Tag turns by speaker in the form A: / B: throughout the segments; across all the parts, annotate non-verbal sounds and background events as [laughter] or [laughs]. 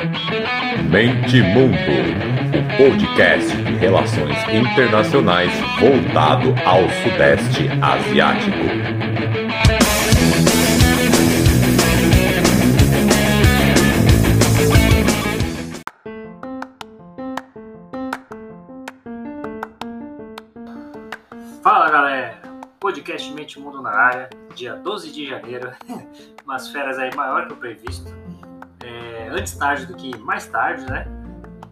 A: Mente Mundo, o podcast de relações internacionais voltado ao Sudeste Asiático.
B: Fala galera, podcast Mente Mundo na área, dia 12 de janeiro, [laughs] umas férias aí maior que o previsto, é, antes tarde do que mais tarde, né?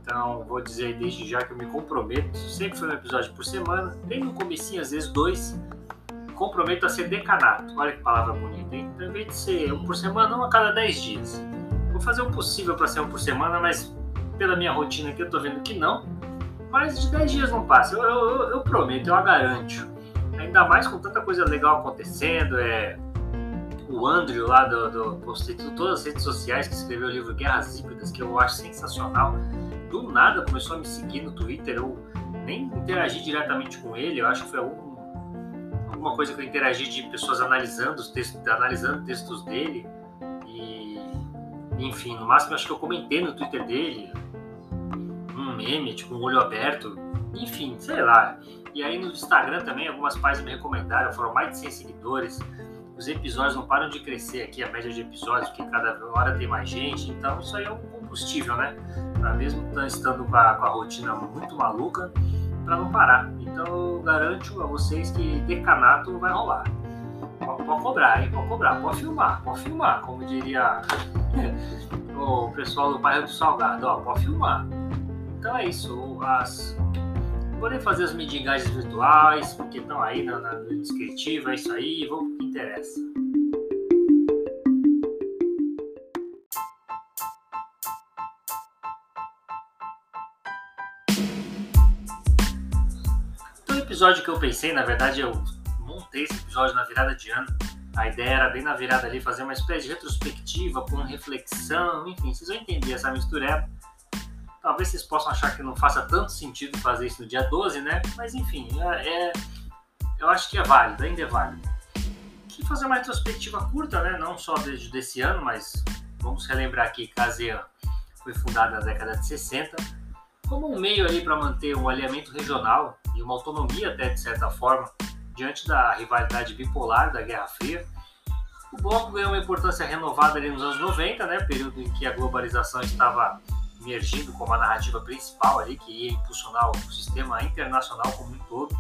B: Então vou dizer desde já que eu me comprometo, sempre foi um episódio por semana, bem no comecinho, às vezes dois, comprometo a ser decanato, olha que palavra bonita, hein? Então, em vez de ser um por semana, um a cada 10 dias. Vou fazer o possível para ser um por semana, mas pela minha rotina aqui eu tô vendo que não, mas de 10 dias não passa, eu, eu, eu prometo, eu a garanto. Ainda mais com tanta coisa legal acontecendo, é o Andrew lá do, do postei todas as redes sociais que escreveu o livro Guerras Híbridas, que eu acho sensacional. Do nada começou a me seguir no Twitter, eu nem interagi diretamente com ele, eu acho que foi algum, alguma coisa que eu interagi de pessoas analisando os textos, analisando textos dele. E enfim, no máximo acho que eu comentei no Twitter dele um meme, tipo um olho aberto, enfim, sei lá. E aí no Instagram também algumas páginas me recomendaram, foram mais de 100 seguidores os episódios não param de crescer aqui, a média de episódios, porque cada hora tem mais gente, então isso aí é um combustível, né? Para mesmo estando com a, com a, rotina muito maluca, para não parar. Então eu garanto a vocês que decanato vai rolar. Pode, pode cobrar, hein? Pode cobrar, pode filmar, pode filmar, como diria [laughs] o pessoal do bairro do Salgado, ó, pode filmar. Então é isso, as Podem fazer as mendigagens virtuais, porque estão aí na, na, no descritivo, é isso aí, vamos pro que interessa. Então, o episódio que eu pensei, na verdade, eu montei esse episódio na virada de ano. A ideia era bem na virada ali, fazer uma espécie de retrospectiva com reflexão, enfim, vocês vão entender essa mistura Talvez vocês possam achar que não faça tanto sentido fazer isso no dia 12, né? Mas enfim, é, é eu acho que é válido, ainda é válido. E fazer uma retrospectiva curta, né? Não só desde desse ano, mas vamos relembrar que a ASEAN foi fundada na década de 60 como um meio ali para manter um alinhamento regional e uma autonomia até de certa forma diante da rivalidade bipolar da Guerra Fria. O bloco ganhou uma importância renovada ali nos anos 90, né, período em que a globalização estava emergindo como a narrativa principal ali, que ia impulsionar o sistema internacional como um todo.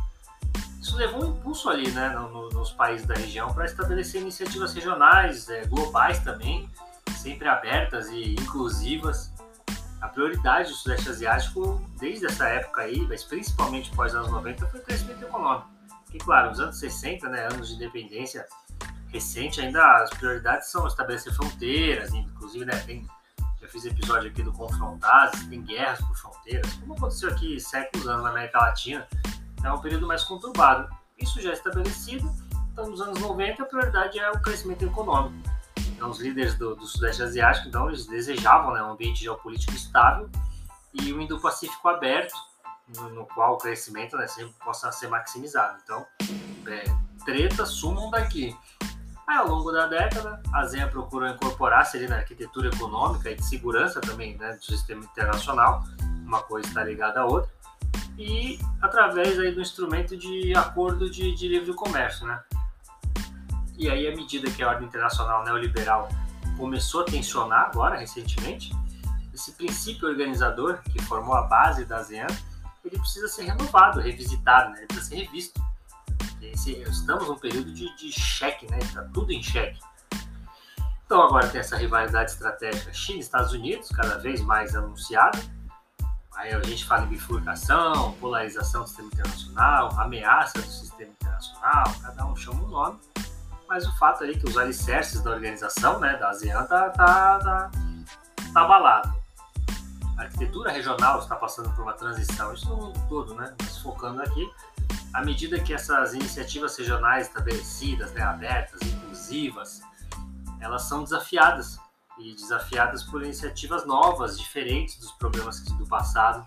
B: Isso levou um impulso ali, né, no, no, nos países da região para estabelecer iniciativas regionais, é, globais também, sempre abertas e inclusivas. A prioridade do Sudeste Asiático, desde essa época aí, mas principalmente pós anos 90, foi o crescimento econômico. Que, claro, nos anos 60, né, anos de independência recente, ainda as prioridades são estabelecer fronteiras, inclusive, né, tem já fiz episódio aqui do Confrontados, tem guerras por fronteiras, como aconteceu aqui séculos anos na América Latina, é um período mais conturbado. Isso já é estabelecido, então nos anos 90 a prioridade é o crescimento econômico. Então os líderes do, do Sudeste Asiático, então eles desejavam né, um ambiente geopolítico estável e um Indo-Pacífico aberto, no, no, qual o crescimento né, sempre possa ser maximizado. Então, é, tretas sumam daqui. Aí, ao longo da década, a Zenha procurou incorporar-se ali na arquitetura econômica e de segurança também né, do sistema internacional, uma coisa está ligada à outra, e através aí do instrumento de acordo de, de livre comércio, né? E aí, à medida que a ordem internacional neoliberal começou a tensionar agora, recentemente, esse princípio organizador que formou a base da ASEAN, ele precisa ser renovado, revisitado, né? ele precisa ser revisto estamos num período de, de cheque, né? Está tudo em cheque. Então agora tem essa rivalidade estratégica China Estados Unidos, cada vez mais anunciada. Aí a gente fala em bifurcação, polarização do sistema internacional, ameaça do sistema internacional, cada um chama um nome. Mas o fato aí que os alicerces da organização, né, da ASEAN, tá, tá, tá, tá abalado. A arquitetura regional está passando por uma transição, isso no mundo todo, né? Mas focando aqui, à medida que essas iniciativas regionais estabelecidas, né, abertas, inclusivas, elas são desafiadas e desafiadas por iniciativas novas, diferentes dos problemas do passado,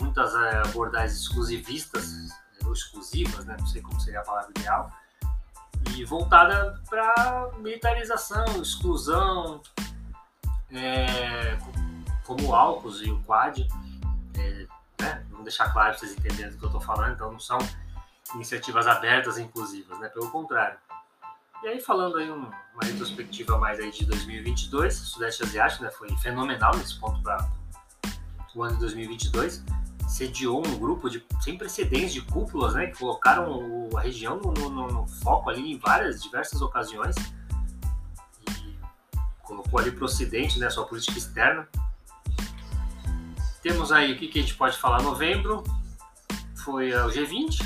B: muitas é, abordagens exclusivistas ou exclusivas, né, não sei como seria a palavra ideal, e voltada para militarização, exclusão, é, como o AUKUS e o Quad, é, né? vamos deixar claro para vocês entenderem do que eu estou falando, então não são iniciativas abertas e inclusivas, né? pelo contrário. E aí falando aí uma retrospectiva mais aí de 2022, o Sudeste Asiático né, foi fenomenal nesse ponto para o ano de 2022, sediou um grupo de sem precedentes de cúpulas, né, que colocaram o, a região no, no, no, foco ali em várias diversas ocasiões e colocou ali para o Ocidente, né, sua política externa. Temos aí o que, que a gente pode falar. Novembro foi o G20,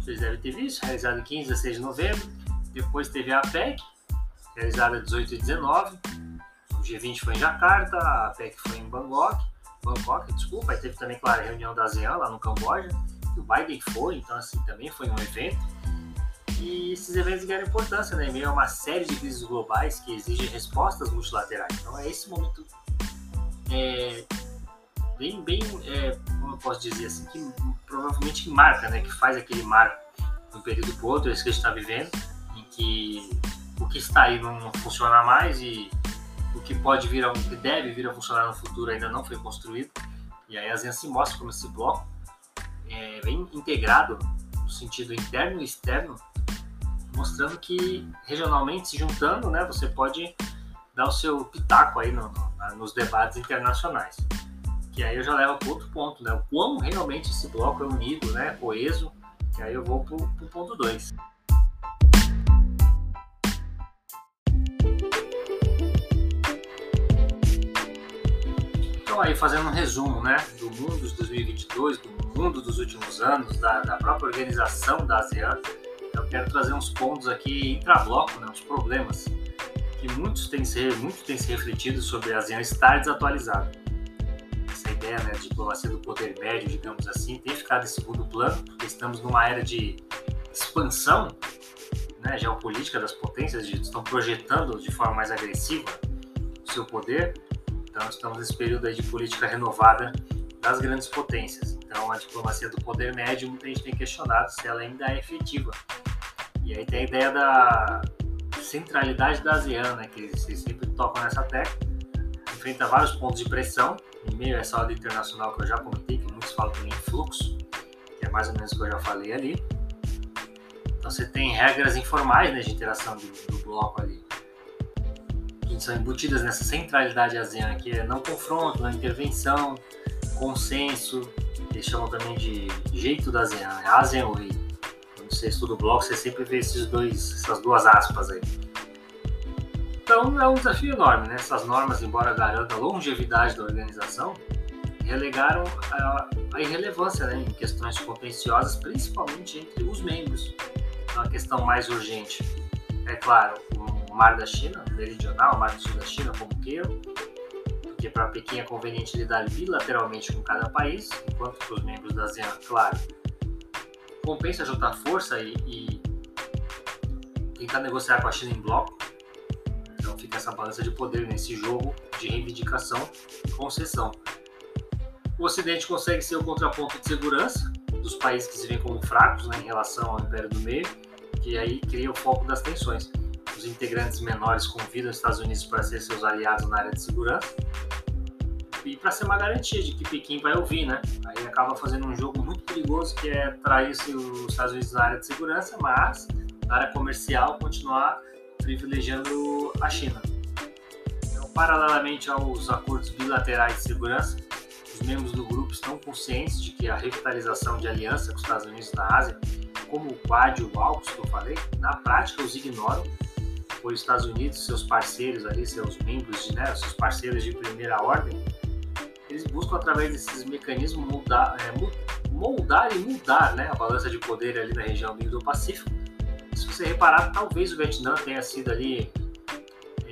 B: vocês devem ter visto, realizado em 15 a 16 de novembro depois teve a APEC, realizada 18 e 19. O G20 foi em Jacarta, a APEC foi em Bangkok. Bangkok, desculpa. Aí teve também, claro, a reunião da ASEAN lá no Camboja, o Biden foi, então assim, também foi um evento. E esses eventos ganharam importância, né? Meio a uma série de crises globais que exigem respostas multilaterais. Então é esse momento é, bem, bem, é, como eu posso dizer assim, que provavelmente marca, né? Que faz aquele marco de um período para outro, esse que a gente está vivendo que o que está aí não, funciona mais e o que pode vir a, que deve vir a funcionar no futuro ainda não foi construído. E aí a Zen se mostra como esse bloco é bem integrado no sentido interno e externo, mostrando que regionalmente se juntando, né, você pode dar o seu pitaco aí no, no, nos debates internacionais. Que aí eu já levo para outro ponto, né, o quão realmente esse bloco é unido, né, coeso, que aí eu vou para o ponto 2. Então aí fazendo um resumo, né, do mundo de 2022, do mundo dos últimos anos, da, da própria organização da ASEAN, eu quero trazer uns pontos aqui intra-bloco, né, uns problemas que muitos têm se, muito se refletido sobre a ASEAN estar desatualizada. Ideia né, diplomacia do poder médio, digamos assim, tem ficado em segundo plano, porque estamos numa era de expansão né, geopolítica das potências, de, estão projetando de forma mais agressiva o seu poder, então, estamos nesse período aí de política renovada das grandes potências. Então, a diplomacia do poder médio, muita gente tem questionado se ela ainda é efetiva. E aí tem a ideia da centralidade da ASEAN, né, que eles sempre tocam nessa tecla, enfrenta vários pontos de pressão, em meio a essa ordem internacional que eu já comentei, que muitos falam também fluxo, que é mais ou menos o que eu já falei ali. Então, você tem regras informais né, de interação do, do bloco ali são embutidas nessa centralidade ASEAN, que é não confronto, não intervenção, consenso, eles chamam também de jeito da ASEAN, é ASEAN Way. Quando você estuda o bloco, você sempre vê esses dois, essas duas aspas aí. Então é um desafio enorme, né? Essas normas, embora garantam a longevidade da organização, relegaram a, a irrelevância né, em questões contenciosas, principalmente entre os membros. Então, a questão mais urgente, é claro, o Mar da China, meridional, o Mar do Sul da China, como queiram, porque para Pequim é conveniente lidar bilateralmente com cada país, enquanto para os membros da ASEAN, claro, compensa juntar força e, e tentar negociar com a China em bloco. Então fica essa balança de poder nesse jogo de reivindicação e concessão. O Ocidente consegue ser o contraponto de segurança dos países que se veem como fracos né, em relação ao Império do Meio, que aí cria o foco das tensões os integrantes menores convidam os Estados Unidos para ser seus aliados na área de segurança e para ser uma garantia de que Pequim vai ouvir, né? Aí acaba fazendo um jogo muito perigoso que é trair os Estados Unidos na área de segurança, mas na área comercial continuar privilegiando a China. Então, paralelamente aos acordos bilaterais de segurança, os membros do grupo estão conscientes de que a revitalização de aliança com os Estados Unidos na Ásia, como o Quad e o AUKUS que eu falei, na prática os ignoram por Estados Unidos, seus parceiros ali, seus membros, de, né, seus parceiros de primeira ordem, eles buscam através desses mecanismos moldar, é, moldar e mudar né, a balança de poder ali na região do Indo-Pacífico. Se você reparar, talvez o Vietnã tenha sido ali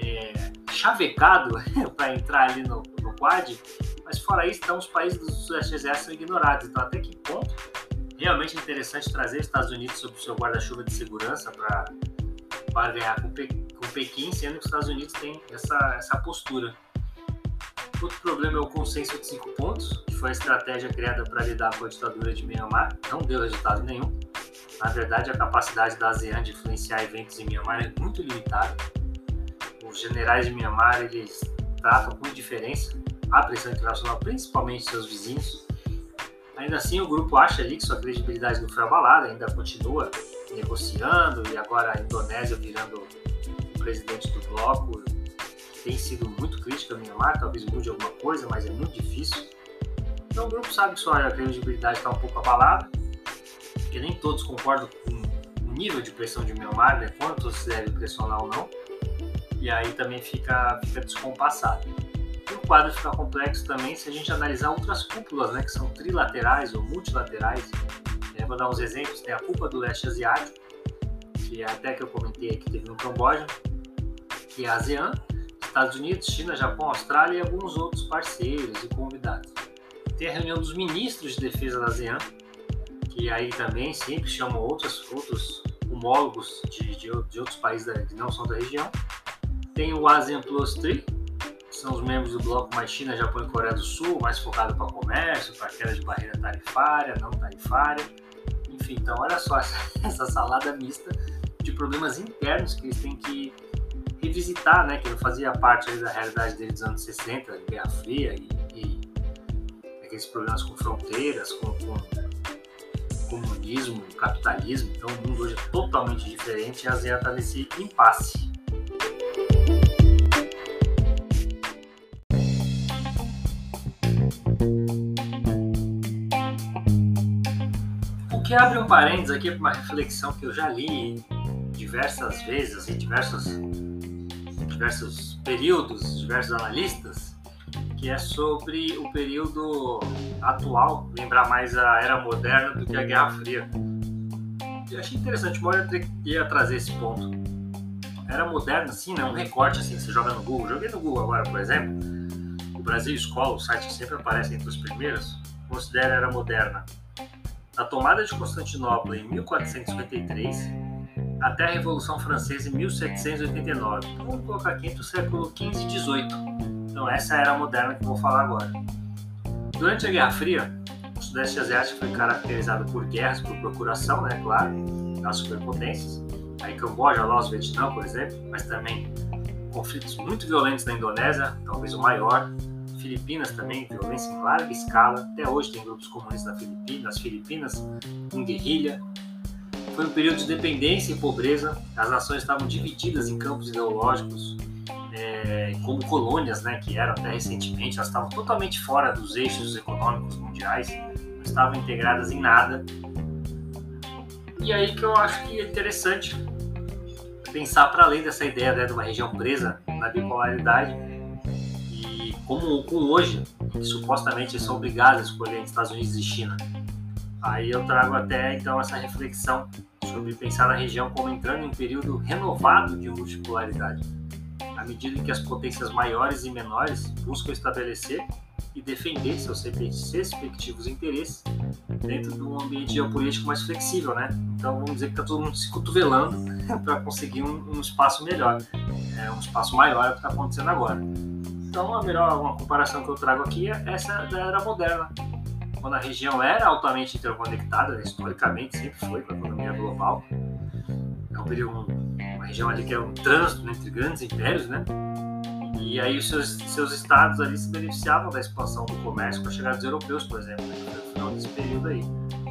B: é, chavecado [laughs] para entrar ali no, no Quad, mas fora isso, então os países do Sudeste são ignorados. Então, até que ponto realmente é interessante trazer os Estados Unidos sob o seu guarda-chuva de segurança para barganhar com, Pe com Pequim, sendo que os Estados Unidos têm essa, essa postura. Outro problema é o consenso de cinco pontos, que foi a estratégia criada para lidar com a ditadura de Myanmar. Não deu resultado nenhum. Na verdade, a capacidade da ASEAN de influenciar eventos em Myanmar é muito limitada. Os generais de Myanmar eles tratam com indiferença a pressão internacional, principalmente seus vizinhos. Ainda assim, o grupo acha ali que sua credibilidade não foi abalada, ainda continua negociando e agora a Indonésia virando o presidente do bloco tem sido muito crítica ao Myanmar, talvez mude alguma coisa, mas é muito difícil. Então o grupo sabe que sua credibilidade está um pouco abalada, porque nem todos concordam com o nível de pressão de Myanmar, né, quanto se deve pressionar ou não, e aí também fica, fica descompassado. E o quadro fica complexo também se a gente analisar outras cúpulas, né, que são trilaterais ou multilaterais. É, vou dar uns exemplos, tem a cúpula do leste asiático, que é até que eu comentei que teve no Camboja, que é a ASEAN, Estados Unidos, China, Japão, Austrália e alguns outros parceiros e convidados. Tem a reunião dos ministros de defesa da ASEAN, que aí também sempre chamam outros, outros homólogos de, de, de outros países que não são da região. Tem o ASEAN Plus 3, que são os membros do bloco mais China, Japão e Coreia do Sul, mais focado para comércio, para queda de barreira tarifária, não tarifária. Enfim, então olha só [laughs] essa salada mista de problemas internos que eles têm que revisitar, né, que não fazia parte da realidade deles dos anos 60, Guerra Fria e, e aqueles problemas com fronteiras, com, com comunismo, capitalismo. Então o mundo hoje é totalmente diferente e a ASEAN está nesse impasse. O que abre um parênteses aqui para uma reflexão que eu já li diversas vezes, assim, diversos diversos períodos, diversos analistas, que é sobre o período atual, lembrar mais a era moderna do que a Guerra Fria. Eu achei interessante, uma eu ia trazer esse ponto. Era moderna, sim, né? Um recorte assim, você joga no Google. Joguei no Google agora, por exemplo. O Brasil Escola, o site que sempre aparece entre os primeiros, considera a era moderna. A tomada de Constantinopla em 1453 até a Revolução Francesa em 1789. Então vamos colocar aqui entre o século XV e XVIII. Então essa era a moderna que eu vou falar agora. Durante a Guerra Fria, o Sudeste Asiático foi caracterizado por guerras por procuração, né, claro, das superpotências. Aí Camboja, Laos, Vietnã, por exemplo, mas também conflitos muito violentos na Indonésia, talvez o maior. Filipinas também, violência em larga escala. Até hoje tem grupos comunistas na Filipinas, nas Filipinas, em guerrilha, foi um período de dependência e pobreza. As nações estavam divididas em campos ideológicos, é, como colônias, né, que eram até recentemente. Elas estavam totalmente fora dos eixos econômicos mundiais, não estavam integradas em nada. E aí que eu acho que é interessante pensar para além dessa ideia né, de uma região presa na bipolaridade e como, como hoje, supostamente são obrigados a escolher Estados Unidos e China. Aí eu trago até então essa reflexão sobre pensar na região como entrando em um período renovado de multipolaridade, medida que as potências maiores e menores buscam estabelecer e defender seus respectivos interesses dentro de um ambiente geopolítico mais flexível, né? Então vamos dizer que está todo mundo se cotovelando [laughs] para conseguir um, um, espaço melhor, é, um espaço maior é o que está acontecendo agora. Então a melhor uma comparação que eu trago aqui é essa da era moderna, quando a região era altamente interconectada, né, historicamente sempre foi com a economia global. É um período, região ali que é um trânsito entre grandes impérios, né? E aí os seus, seus estados ali se beneficiavam da expansão do comércio com a chegada dos europeus, por exemplo, né, no final desse período aí.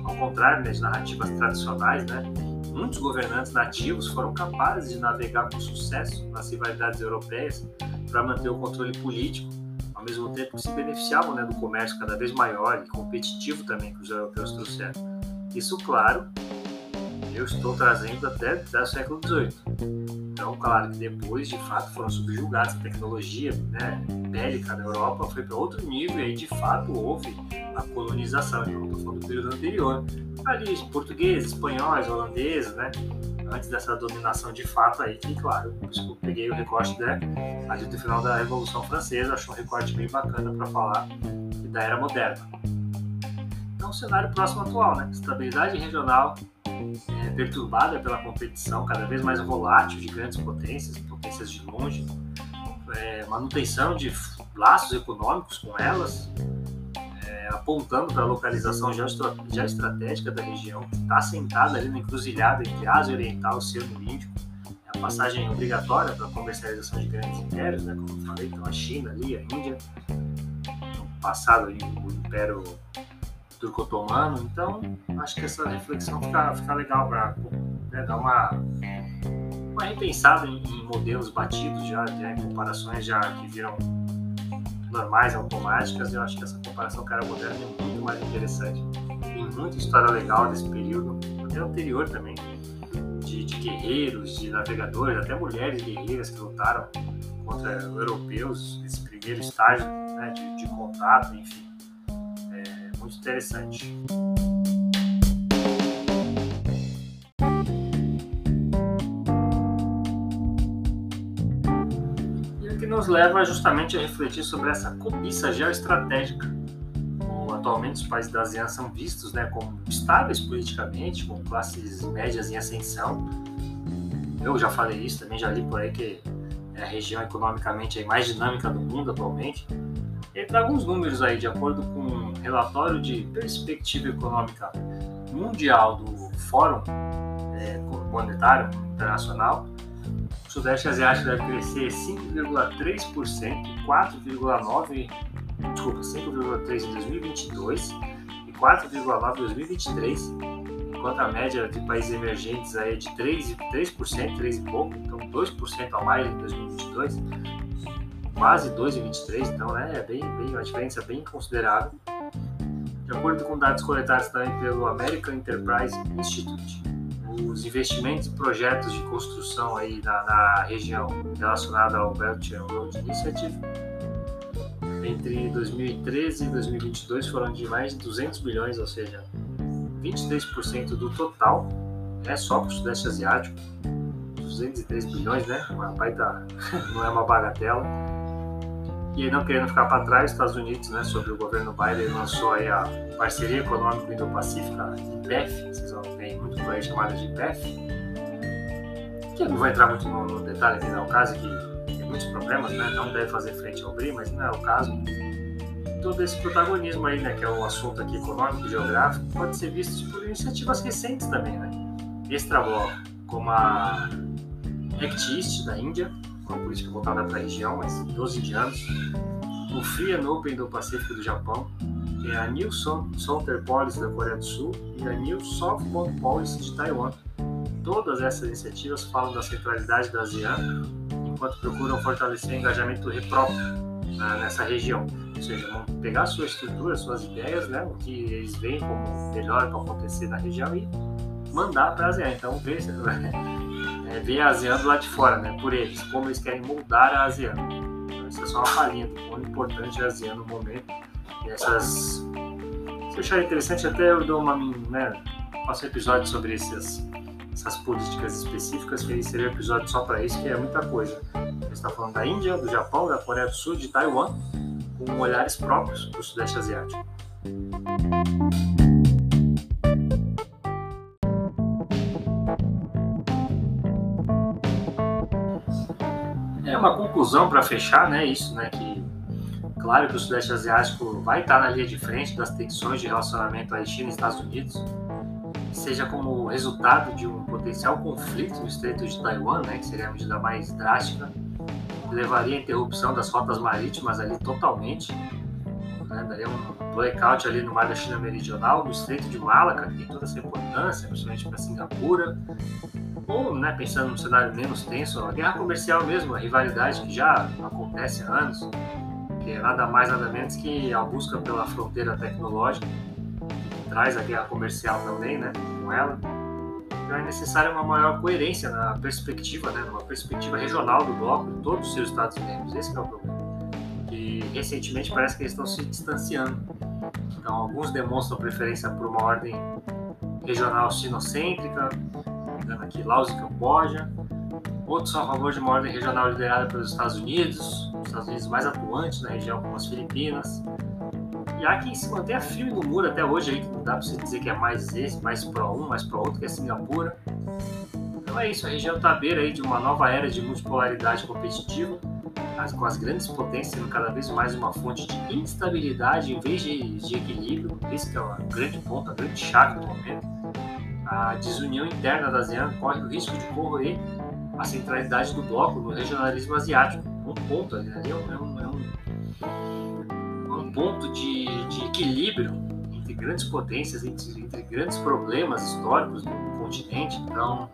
B: Ao contrário né, de narrativas tradicionais, né? Muitos governantes nativos foram capazes de navegar com sucesso nas rivalidades europeias para manter o controle político ao mesmo tempo que se beneficiavam né, do comércio cada vez maior e competitivo também que os europeus trouxeram. Isso, claro, eu estou trazendo até o século XVIII. Então, claro que depois, de fato, foram subjugados a tecnologia né, bélica da Europa foi para outro nível e aí, de fato, houve a colonização. Então, estou falando do período anterior. Ali, portugueses, espanhóis, holandeses, né? antes dessa dominação de fato aí, que claro, eu peguei o recorte né, ali do final da Revolução Francesa, acho um recorte bem bacana para falar da era moderna. Então, o cenário próximo atual, né? Estabilidade regional é, perturbada pela competição cada vez mais volátil de grandes potências, potências de longe, é, manutenção de laços econômicos com elas, apontando para a localização geoestratégica da região, que está sentada ali na encruzilhada entre Ásia Oriental e Oceano Índico. É a passagem obrigatória para a comercialização de grandes impérios, né, como eu falei, então a China ali, a Índia. passado, o Império Turco-Otomano. Então, acho que essa reflexão fica, fica legal para né, dar uma, uma repensada em, em, modelos batidos já, em comparações já que viram normais, automáticas. Eu acho que essa comparação cara moderna é muito mais interessante. Tem muita história legal desse período, até anterior também, de, de guerreiros, de navegadores, até mulheres guerreiras que lutaram contra europeus nesse primeiro estágio né, de, de contato, enfim. Muito interessante. E o que nos leva justamente a refletir sobre essa cobiça geoestratégica. Atualmente, os países da ASEAN são vistos né, como estáveis politicamente, com classes médias em ascensão. Eu já falei isso, também já li por aí que é a região economicamente mais dinâmica do mundo atualmente. E alguns números aí, de acordo com um relatório de perspectiva econômica mundial do Fórum é, Monetário Internacional, o Sudeste Asiático deve crescer 5,3% e 4,9%, desculpa, 5,3% em 2022 e 4,9% em 2023 enquanto a média de países emergentes aí é de 3%, 3%, 3 e pouco, então 2% a mais em 2022, quase 2,23, então né, é bem, bem, uma diferença bem considerável. De acordo com dados coletados também pelo American Enterprise Institute, os investimentos e projetos de construção aí na, na região relacionada ao Belt and Road Initiative entre 2013 e 2022 foram de mais de 200 bilhões, ou seja, 23% do total é só para o Sudeste Asiático. 203 bilhões, né? Uma [laughs] baita, não é uma bagatela. E não querendo ficar para trás, os Estados Unidos, né, sobre o governo Biden, lançou aí a Parceria Econômica Indo-Pacífica, IPEF, vocês vão ver muito por aí chamada de IPEF, que eu não vou entrar muito no, detalhe aqui, não é o caso, que tem muitos problemas, né, não deve fazer frente ao BRI, mas não é o caso todo esse protagonismo aí, né, que é o assunto aqui econômico, geográfico, pode ser visto por iniciativas recentes também, né? Extrabloco, como a Act da Índia, uma política voltada para a região, mas dos indianos, o Free and Open do Pacífico do Japão, tem a New Southern Policy da Coreia do Sul e a New Southbound Policy de Taiwan. Todas essas iniciativas falam da centralidade da ASEAN, enquanto procuram fortalecer o engajamento próprio né, nessa região ou seja, vão pegar sua estrutura, suas ideias, né, o que eles veem como melhor para acontecer na região e mandar para a ASEAN. Então, ver, [laughs] é, ver a ASEAN do lado de fora, né, por eles, como eles querem moldar a ASEAN. Então, isso é só uma palhinha do quão importante é a ASEAN no momento. E essas. Se eu achar interessante, até eu dou uma. Né, faço um episódio sobre esses, essas políticas específicas, que seria um episódio só para isso, que é muita coisa. Você está falando da Índia, do Japão, da Coreia do Sul, de Taiwan com olhares próprios para o Sudeste Asiático. É uma conclusão para fechar, né? Isso, né? Que claro que o Sudeste Asiático vai estar na linha de frente das tensões de relacionamento à China e Estados Unidos, seja como resultado de um potencial conflito no Estreito de Taiwan, né? Que seria a medida mais drástica levaria à interrupção das rotas marítimas ali totalmente, né? daria um blackout ali no mar da China Meridional, no Estreito de Malaca, que tem toda essa importância, principalmente para Singapura, ou, né, pensando num cenário menos tenso, a guerra comercial mesmo, a rivalidade que já acontece há anos, que é nada mais nada menos que a busca pela fronteira tecnológica, que traz a guerra comercial também, né, com ela então é necessária uma maior coerência na perspectiva, né, numa perspectiva regional do bloco de todos os seus Estados membros. Esse é o problema. E recentemente parece que eles estão se distanciando. Então alguns demonstram preferência por uma ordem regional sinocêntrica, dando aqui e Camboja. Outros são a favor de uma ordem regional liderada pelos Estados Unidos, os Estados Unidos mais atuantes na região, como as Filipinas, e há quem se mantenha firme no muro até hoje, aí, que não dá para você dizer que é mais esse, mais pro um, mais pro outro, que é Singapura. Então é isso, a região está à beira aí de uma nova era de multipolaridade competitiva, com as grandes potências sendo cada vez mais uma fonte de instabilidade em vez de, de equilíbrio. Esse é o grande ponto, a grande chave do momento. A desunião interna da ASEAN corre o risco de corroer a centralidade do bloco no regionalismo asiático. Um ponto ali, ali é um, é um ponto de, de equilíbrio entre grandes potências, entre, entre, grandes problemas históricos do continente. Então,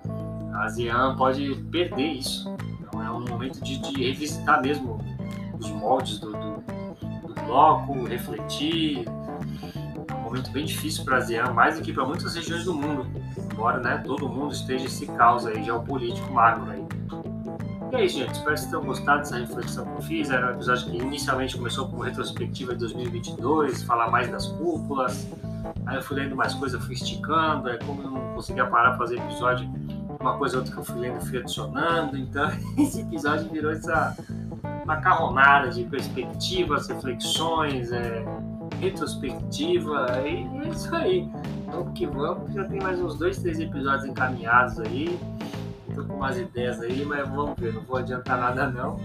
B: a ASEAN pode perder isso. Então, é um momento de, de revisitar mesmo os moldes do, do, do bloco, refletir. É momento bem difícil para a ASEAN, mais do que para muitas regiões do mundo, embora né, todo mundo esteja esse caos aí geopolítico macro aí. E é isso, gente. Espero que vocês tenham gostado dessa reflexão que eu fiz. Era um episódio que inicialmente começou com retrospectiva de 2022, falar mais das cúpulas. Aí eu fui lendo mais coisas, fui esticando. Aí, como eu não conseguia parar para fazer episódio, uma coisa ou outra que eu fui lendo, fui adicionando. Então, [laughs] esse episódio virou essa macarronada de perspectivas, reflexões, é, retrospectiva. E é isso aí. Vamos que vamos. Já tem mais uns dois, três episódios encaminhados aí tô com umas ideias aí, mas vamos ver, não vou adiantar nada não.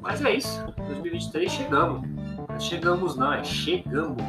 B: Mas é isso, 2023 chegamos. Chegamos não, é chegamos.